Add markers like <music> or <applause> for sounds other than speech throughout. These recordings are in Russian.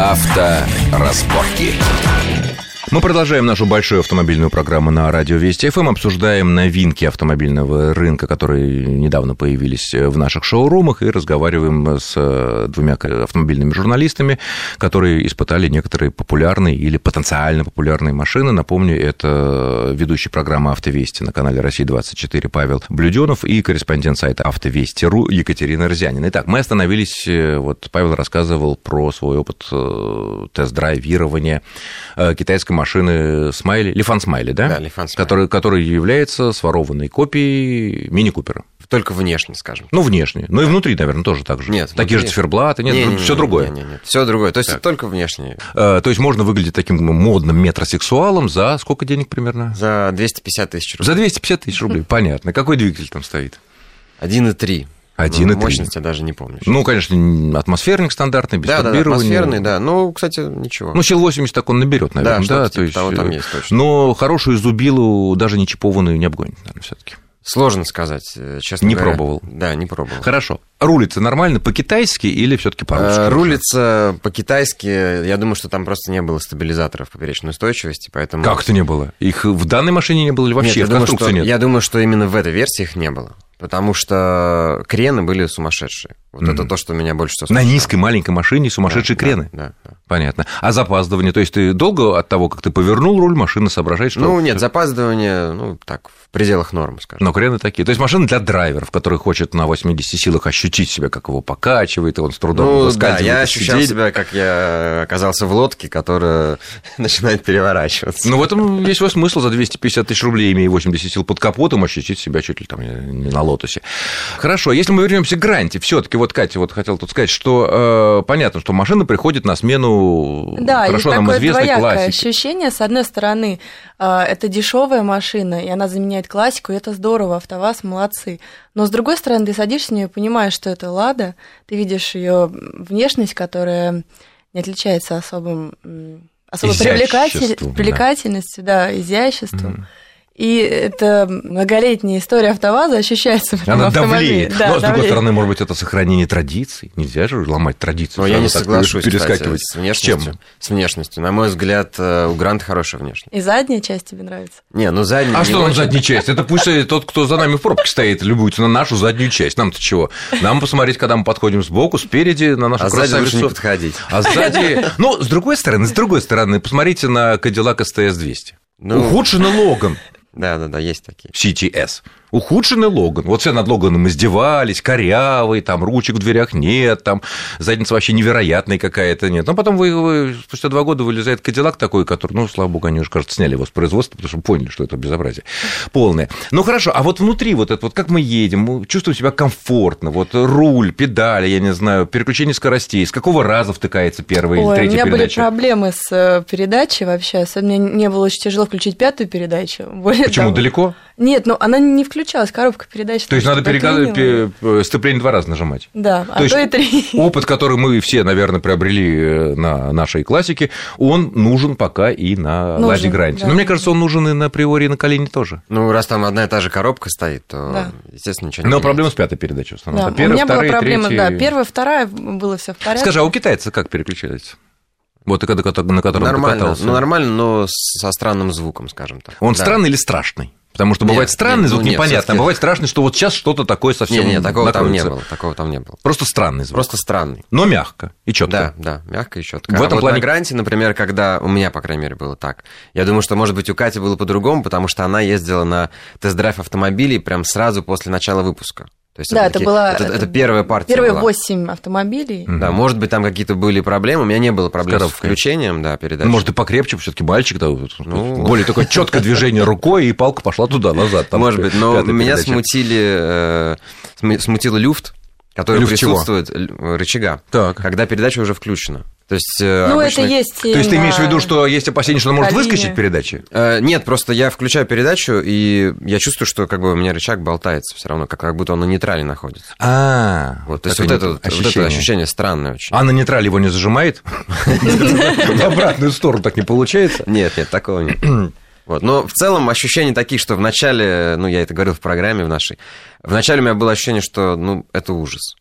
Авторазборки. Мы продолжаем нашу большую автомобильную программу на радио Вести ФМ. Обсуждаем новинки автомобильного рынка, которые недавно появились в наших шоурумах, и разговариваем с двумя автомобильными журналистами, которые испытали некоторые популярные или потенциально популярные машины. Напомню, это ведущий программы «Автовести» на канале «Россия-24» Павел Блюденов и корреспондент сайта «Автовести.ру» Екатерина Рзянина. Итак, мы остановились, вот Павел рассказывал про свой опыт э, тест-драйвирования э, китайской Смайли, Лифан Смайли, да? Да, Лифан Смайли. Который, который является сворованной копией мини-купера. Только внешне, скажем. Ну, внешне. Ну, и внутри, наверное, тоже так же. Нет. Такие внутри... же циферблаты, нет, не, ну, не, все не, другое. Нет, нет, нет. Все другое. То есть так. только внешне. А, то есть можно выглядеть таким модным метросексуалом за сколько денег примерно? За 250 тысяч рублей. За 250 тысяч рублей, понятно. Какой двигатель там стоит? 1,3. 1,3. Ну, мощность я даже не помню. Ну, конечно, атмосферник стандартный, без да, турбирования. Да, атмосферный, да. Ну, кстати, ничего. Ну, сил 80 так он наберет, наверное. Да, да типа то есть, того там есть точно. Но хорошую зубилу, даже не чипованную, не обгонит, наверное, все-таки. Сложно сказать, честно не говоря. пробовал. Да, не пробовал. Хорошо. Рулится нормально по-китайски или все-таки по-русски? Рулится по-китайски. Я думаю, что там просто не было стабилизаторов поперечной устойчивости, поэтому... Как это не было? Их в данной машине не было или вообще нет, в думаю, конструкции что, нет? Я думаю, что именно в этой версии их не было. Потому что крены были сумасшедшие. Вот mm-hmm. это то, что меня больше всего смущало. На низкой маленькой машине сумасшедшие да, крены? Да, да, да. Понятно. А запаздывание? То есть ты долго от того, как ты повернул руль, машина соображает, что... Ну, нет, запаздывание, ну, так, в пределах нормы, скажем. Но крены такие. То есть машина для драйверов, который хочет на 80 силах ощутить себя, как его покачивает, и он с трудом Ну, да, я ощущал сидеть. себя, как я оказался в лодке, которая <laughs> начинает переворачиваться. Ну, в этом весь его смысл. За 250 тысяч рублей, имея 80 сил под капотом, ощутить себя чуть ли там не на лотосе. Хорошо, если мы вернемся к гранте, все-таки вот Катя вот хотела тут сказать, что э, понятно, что машина приходит на смену да, хорошо нам известной классики. ощущение. С одной стороны, э, это дешевая машина, и она заменяет классику, и это здорово, АвтоВАЗ молодцы. Но с другой стороны, ты садишься в нее и понимаешь, что это Лада, ты видишь ее внешность, которая не отличается особым особой привлекатель... привлекательностью, да, да изяществом. Mm. И это многолетняя история АвтоВАЗа ощущается в этом Она автомобиле. давлеет. Да, Но, с другой стороны, может быть, это сохранение традиций. Нельзя же ломать традиции. Но я не соглашусь, перескакивать. Кстати, с внешностью. С чем? С внешностью. На мой взгляд, у Гранта хорошая внешность. И задняя часть тебе нравится? Не, ну задняя... А не что нам задняя часть? Это пусть тот, кто за нами в пробке стоит, любуется на нашу заднюю часть. Нам-то чего? Нам посмотреть, когда мы подходим сбоку, спереди, на нашу А сзади красавицу. лучше не подходить. А сзади... Ну, с другой стороны, с другой стороны, посмотрите на Cadillac STS-200. Ну. Ухудшенный Логан. Да, да, да, есть такие. CTS. Ухудшенный Логан. Вот все над Логаном издевались, корявый, там ручек в дверях нет, там задница вообще невероятная какая-то нет. Но потом вы, вы, спустя два года вылезает Кадиллак такой, который, ну, слава богу, они уже, кажется, сняли его с производства, потому что поняли, что это безобразие полное. Ну, хорошо, а вот внутри вот это вот, как мы едем, мы чувствуем себя комфортно, вот руль, педали, я не знаю, переключение скоростей, с какого раза втыкается первая Ой, или третья у меня передача? были проблемы с э, передачей вообще, особенно мне не было очень тяжело включить пятую передачу. Более Почему, того- далеко? Нет, ну она не включалась, коробка передач. То есть надо что-то перегадывать, клинило. пе- сцепление два раза нажимать? Да, а То то, есть и три. <laughs> Опыт, который мы все, наверное, приобрели э, на нашей классике, он нужен пока и на Нужен, Ладе Гранте. да. Но мне кажется, он нужен и на Приоре, и на Колени тоже. Ну, раз там одна и та же коробка стоит, то, Да. естественно, ничего не Но меняется. проблема с пятой передачей. в основном. Да, А первая, у меня была вторая, проблема, третья- да, первая, вторая, было все в порядке. Скажи, а у китайца как переключается? Вот на котором ты Нормально, катался. ну, нормально, но со странным звуком, скажем так. Он Да. странный или страшный? Потому что бывает Нет, странный нет, звук, ну, нет, непонятно, а бывает страшный, что вот сейчас что-то такое совсем Не, не, такого там не накроется. было, такого там не было. Просто странный звук. Просто странный. Но мягко и четко. Да, да, мягко и четко. В а этом вот плане- на гранте, например, когда у меня, по крайней мере, было так. Я думаю, что, может быть, у Кати было по-другому, потому что она ездила на тест-драйв автомобилей прям сразу после начала выпуска. То есть Да, это всё-таки была... Это, это первая партия Первые была. восемь автомобилей. Да, может быть, там какие-то были проблемы. У меня не было проблем с, коробкой. включением, да, передач. Ну, может, и покрепче, все-таки мальчик, да, Ну. более такое четкое движение рукой, и палка пошла туда, назад. там, Может быть, но меня передача. смутили, э, люфт, который Люфт присутствует, рычага, Так. когда передача уже включена. То есть, э, Ну, обычно- это есть То есть ты имеешь в виду, что есть опасение, что она может выскочить передачи? Э, Нет, просто я включаю передачу, и я чувствую, что как бы у меня рычаг болтается все равно, как, как будто он на нейтрале находится. А, Вот, то есть вот это, вот это ощущение странное очень. А на нейтрале его не зажимает? В обратную сторону так не получается? Нет, нет, такого нет. Вот. Но в целом ощущения такие, что в начале, ну, я это говорил в программе в нашей, в начале у меня было ощущение, что, ну, это ужас.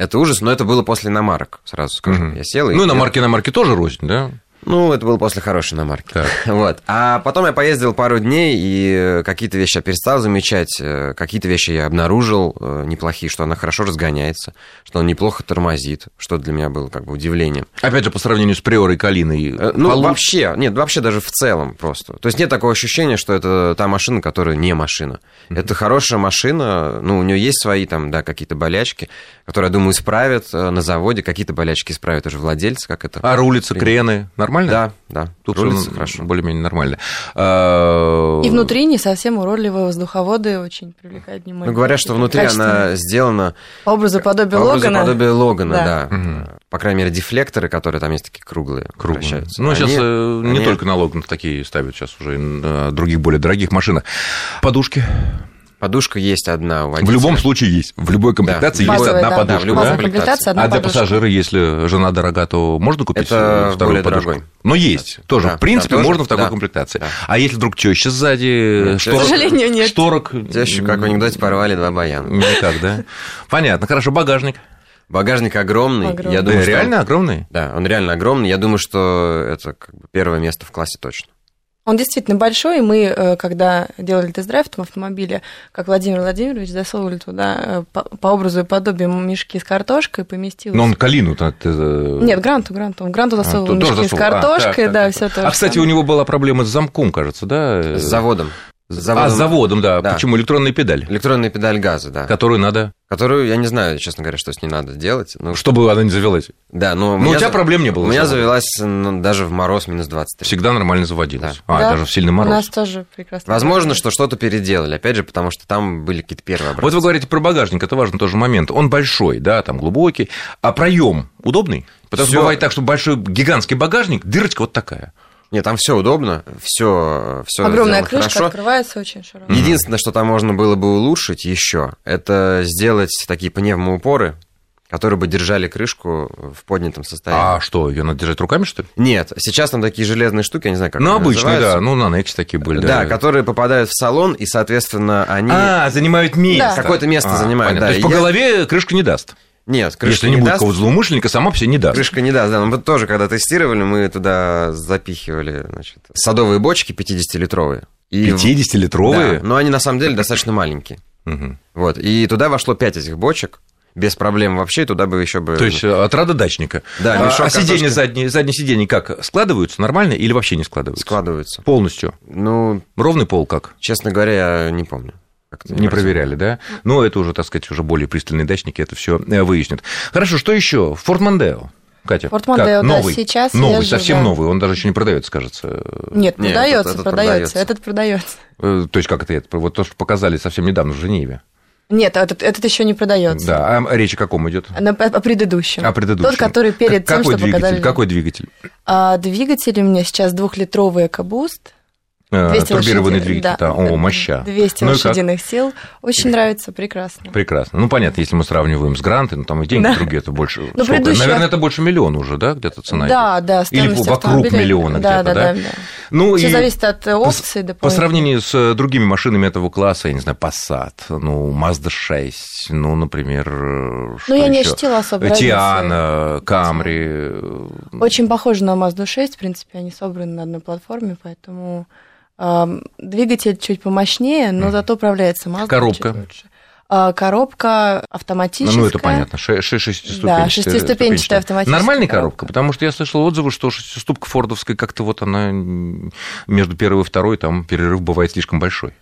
Это ужас, но это было после иномарок, сразу скажу. Мгм. Я сел и... Ну, и на марке на марке тоже рознь, да? Ну, это было после хорошей иномарки. Так. <laughs> Вот. А потом я поездил пару дней, и э, какие-то вещи я перестал замечать, э, какие-то вещи я обнаружил э, неплохие, что она хорошо разгоняется, что он неплохо тормозит, что для меня было как бы удивлением. Опять же, по сравнению с Приорой Калиной. Ну, получше? вообще, нет, вообще даже в целом просто. То есть нет такого ощущения, что это та машина, которая не машина. Это хорошая машина, ну, у нее есть свои там, да, какие-то болячки, которые, я думаю, исправят на заводе, какие-то болячки исправят уже владельцы, как это. А рулица, крены, нормально? Да, да, Тут рулится хорошо. более-менее нормально. А, И внутри не совсем уродливые воздуховоды очень привлекают внимание. Ну, говорят, что внутри она сделана По образу подобия по образу Логана. подобия Логана, Да. да. Мгм. По крайней мере, дефлекторы, которые там есть такие круглые, Круглые. вращаются. Ну, сейчас Они- э, не они- только на Логан такие ставят, сейчас уже и на других более дорогих машинах. Подушки. Подушка есть одна у В водителя. любом случае есть. В любой комплектации Да. есть Базовая, одна да. подушка. Да, в любой да? Базовая комплектация, одна А для подушка. пассажира, если жена дорога, то можно купить Это э, вторую подушку? дорогой. Но есть. Тоже, Да, в принципе, да, тоже, можно в такой да, комплектации. да. А если вдруг теща сзади, Нет, шторок... К сожалению, нет. Шторок... Тещу, как в анекдоте, порвали два баяна. Никак, да? Понятно. Хорошо, багажник. Багажник огромный. Огромный. Я думаю, Да, что- реально огромный? Да, он реально огромный. Я думаю, что это как бы первое место в классе точно. Он действительно большой, и мы, э, когда делали тест-драйв в автомобиле, как Владимир Владимирович засовывали туда э, по, по образу и подобию мешки с картошкой, поместилось. Но он калину-то... э, Нет, Гранту, Гранту. Он Гранту засовывал то- тоже мешки с засовывал. А, картошкой, так, да, так, все так. то А, кстати, у самое. него была проблема с замком, кажется, да? С заводом. С Э, А, с заводом, да. Да. Почему? Электронная педаль, Электронная педаль газа, да. которую надо... Которую, я не знаю, честно говоря, что с ней надо делать. Ну, Чтобы она не завелась. да, но... Ну, у тебя проблем не было У меня заводом? завелась ну, даже в мороз минус 23. Всегда нормально заводилась. Да. А, Да, даже в сильный У мороз. нас тоже прекрасно. Возможно, что что-то переделали, опять же, потому что там были какие-то первые образцы. Вот вы говорите про багажник, это важный тоже момент. Он большой, да, там глубокий, а проем удобный? Потому что Всё. бывает так, что большой гигантский багажник, дырочка вот такая. Нет, там все удобно, все, все Огромная крышка хорошо. открывается очень широко. Единственное, что там можно было бы улучшить еще, это сделать такие пневмоупоры, которые бы держали крышку в поднятом состоянии. А что, ее надо держать руками, что ли? Нет, сейчас там такие железные штуки, я не знаю, как ну, обычные, называются. да. Ну, на Нексе такие были, Да, да. которые попадают в салон, и, соответственно, они... А, занимают место. Да. Какое-то место А, занимают, понятно. да. То есть по я- голове крышка не даст. Нет, крышка Если не, будет даст. какого-то злоумышленника, сама себе не даст. Крышка не даст, да. Мы тоже, когда тестировали, мы туда запихивали, значит, садовые бочки 50-литровые. И в- 50-литровые? Да, но они на самом деле достаточно маленькие. Вот. И туда вошло 5 этих бочек. Без проблем вообще, туда бы еще бы... То есть э, отрада дачника. Да, а, мешок а сиденья картошки. задние, задние сиденья как, складываются нормально или вообще не складываются? складываются. Полностью. Ну, Ровный пол как? честно говоря, я не помню. Как-то Не проверяли, да? Ну, это уже, так сказать, уже более пристальные дачники это все выяснят. Хорошо, что еще? Форт Мондео. Катя, Форт как? Мондео, да, новый, сейчас новый, езжу, совсем да. новый, он даже еще не продается, кажется. Нет, Нет, продается, этот- этот продается, этот продается. Э, То есть как это? это? Вот то, что показали совсем недавно в Женеве. Нет, этот, этот еще не продается. Да, а речь о каком идет? На- о предыдущем. О предыдущем. Тот, который перед Как- тем, какой что двигатель? показали. Какой двигатель? А, двигатель у меня сейчас двухлитровый экобуст. Э, 200 Турбированный лошади- двигатель. да, да. О, моща. 200 Ну и как? лошадиных сил. Очень нравится, прекрасно. Прекрасно. Ну, понятно, если мы сравниваем с Грантой, ну, там и деньги Да. другие, это больше... Ну, предыдущий- Наверное, это больше миллиона уже, да, где-то цена? Да, идет? да, Или вокруг автомобиля. миллиона да, где-то, да, да? да, да. Ну, Все и зависит от э, по, опций по дополнительных. сравнению с э, другими машинами этого класса, я не знаю, Passat, ну, Mazda 6, ну, например, Ну, я не ещё? ощутила разницы. Тиана, Камри. Очень похоже на Mazda 6, в принципе, они собраны на одной платформе, поэтому двигатель чуть помощнее, но зато управляется Mazda Коробка. лучше. А, коробка автоматическая. Ну, это понятно, ше- ше- шестиступенчатая. Да, шестиступенчатая автоматическая Нормальная коробка, коробка. потому что я слышал отзывы, что шестиступка фордовская как-то вот она между первой и второй, там перерыв бывает слишком большой.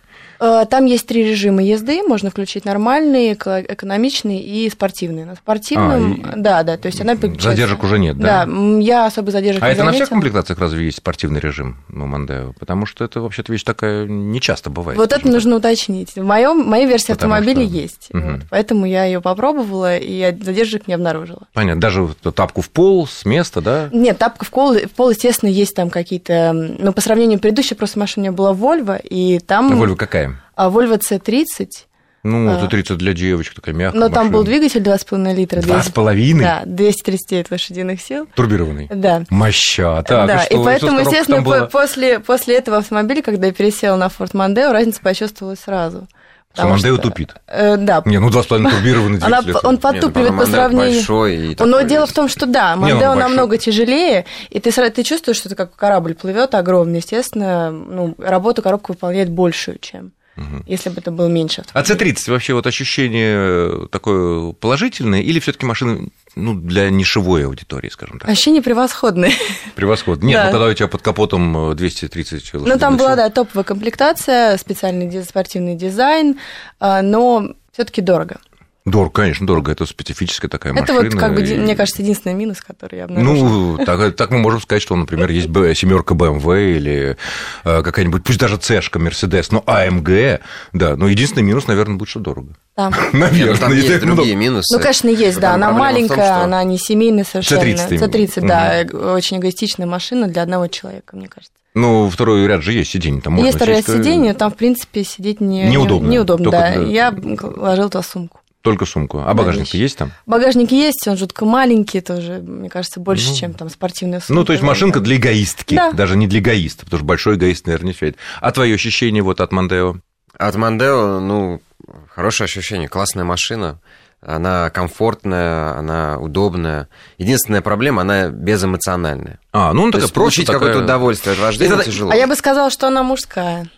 Э, Там есть три режима езды, можно включить нормальный, эко- экономичный и спортивный. На спортивном, А, да, да, то есть она. Задержек уже нет, да? Да, я особо задержек А не это на всех заметила. комплектациях разве есть спортивный режим у Мондео? Потому что это вообще-то вещь такая не часто бывает. Вот это так. нужно уточнить. В моем, моей версии Потому автомобиля что- есть. Мгм. Вот, поэтому я ее попробовала и задержек не обнаружила. Понятно, даже тапку в пол с места, да? Нет, тапка в пол, в пол, естественно, есть там какие-то... м, Ну, по сравнению с предыдущей просто машина у меня была Volvo, и там... Вольво какая? а, Volvo C30, Ну, А. это 30 для девочек, такая мягкая но там был машина. двигатель 2,5 литра. Два 200 с половиной? Да, 239 лошадиных сил. Турбированный? Да. Моща. Так, да, и, что, и поэтому, естественно, по- было? после, после этого автомобиля, когда я пересела на Ford Mondeo, разница почувствовалась сразу. Потому Мандео что, тупит. Э, да. Не, ну 2,5 турбированный Она, Он подтупливает по сравнению... большой. Но дело в том, что да, Мандео намного тяжелее, и ты, ты чувствуешь, что это как корабль плывет огромный, естественно, ну, работу коробка выполняет большую, чем угу. если бы это был меньше автомобиль. А C30 вообще вот ощущение такое положительное или все таки машина ну, для нишевой аудитории, скажем так? Ощущение превосходное. Превосходно. Нет, да. ну когда у тебя под капотом 230 лошадиных Ну, там была, да, топовая комплектация, специальный спортивный дизайн, а, но все таки дорого. Дорого, конечно, дорого. Это специфическая такая это машина. Это вот, как бы, и... мне кажется, единственный минус, который я обнаружила. Ну, так, так мы можем сказать, что, например, есть семерка BMW или э, какая-нибудь, пусть даже C-шка Mercedes, но AMG, да, но единственный минус, наверное, будет, что дорого. Да. <laughs> Наверное. там есть другие минусы. Ну, конечно, есть, да. Она маленькая, она не семейная совершенно. C30, C30 да, очень эгоистичная машина для одного человека, мне кажется. Ну, второй ряд же есть сиденье. Там есть второй ряд сиденья, там, в принципе, сидеть не, неудобно. Неудобно, да. Я ложил туда сумку. Только сумку. А багажник есть там? Багажник есть, он жутко маленький тоже, мне кажется, больше, ну, чем там спортивная сумка. Ну, то есть машинка для эгоистки, да. даже не для эгоиста, потому что большой эгоист, наверное, не светит. А твое ощущение вот от Мандео? От Мандео, ну, хорошее ощущение, классная машина. Она комфортная, она удобная. Единственная проблема, она безэмоциональная. А, ну, он такая просто получить такая... какое-то удовольствие от вождения Это... тяжело. А я бы сказала, что она мужская.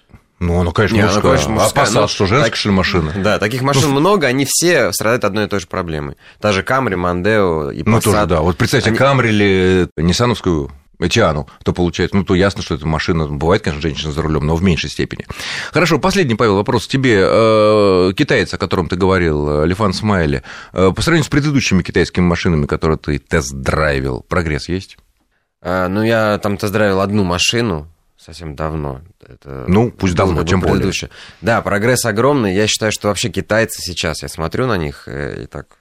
Ну, она, конечно, Не, мужская. Она, конечно, мужская. А что, женская, так, что машина? Да, таких машин ну, много, они все страдают одной и той же проблемой. Та же Камри, Мандео и Passat. Ну, тоже, да. Вот представьте, они... Камри или Ниссановскую Этиану, то получается, ну, то ясно, что это машина, бывает, конечно, женщина за рулем, но в меньшей степени. Хорошо, последний, Павел, вопрос тебе. Э, китаец, о котором ты говорил, Лифан Смайли, э, по сравнению с предыдущими китайскими машинами, которые ты тест-драйвил, прогресс есть? А, ну, я там тест-драйвил одну машину, совсем давно. Это ну, пусть давно, тем более. Да, прогресс огромный. Я считаю, что вообще китайцы сейчас, я смотрю на них э, и так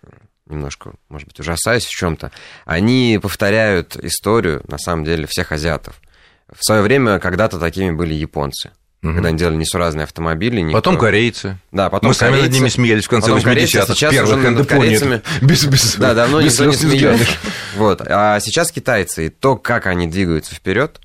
немножко, может быть, ужасаюсь в чем-то. Они повторяют историю, на самом деле, всех азиатов. В свое время когда-то такими были японцы. Угу. Когда они делали несуразные автомобили. Никто... Потом корейцы. Да, потом Мы корейцы. сами над ними смеялись в конце 80-х. Сейчас первых уже над корейцами. <laughs> Без, без, да, давно без никто не смеется. Вот. А сейчас китайцы, и то, как они двигаются вперед,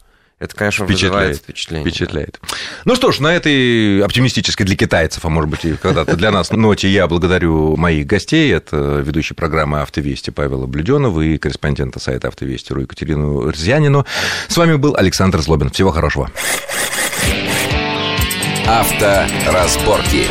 это, конечно, впечатляет. впечатление. Впечатляет. Ну что ж, на этой оптимистической для китайцев, а может быть и когда-то для нас ноте я благодарю моих гостей. Это ведущий программы «Автовести» Павел Блюденов и корреспондента сайта «Автовести.ру» Екатерину Рзянину. С вами был Александр Злобин. Всего хорошего. Авторазборки.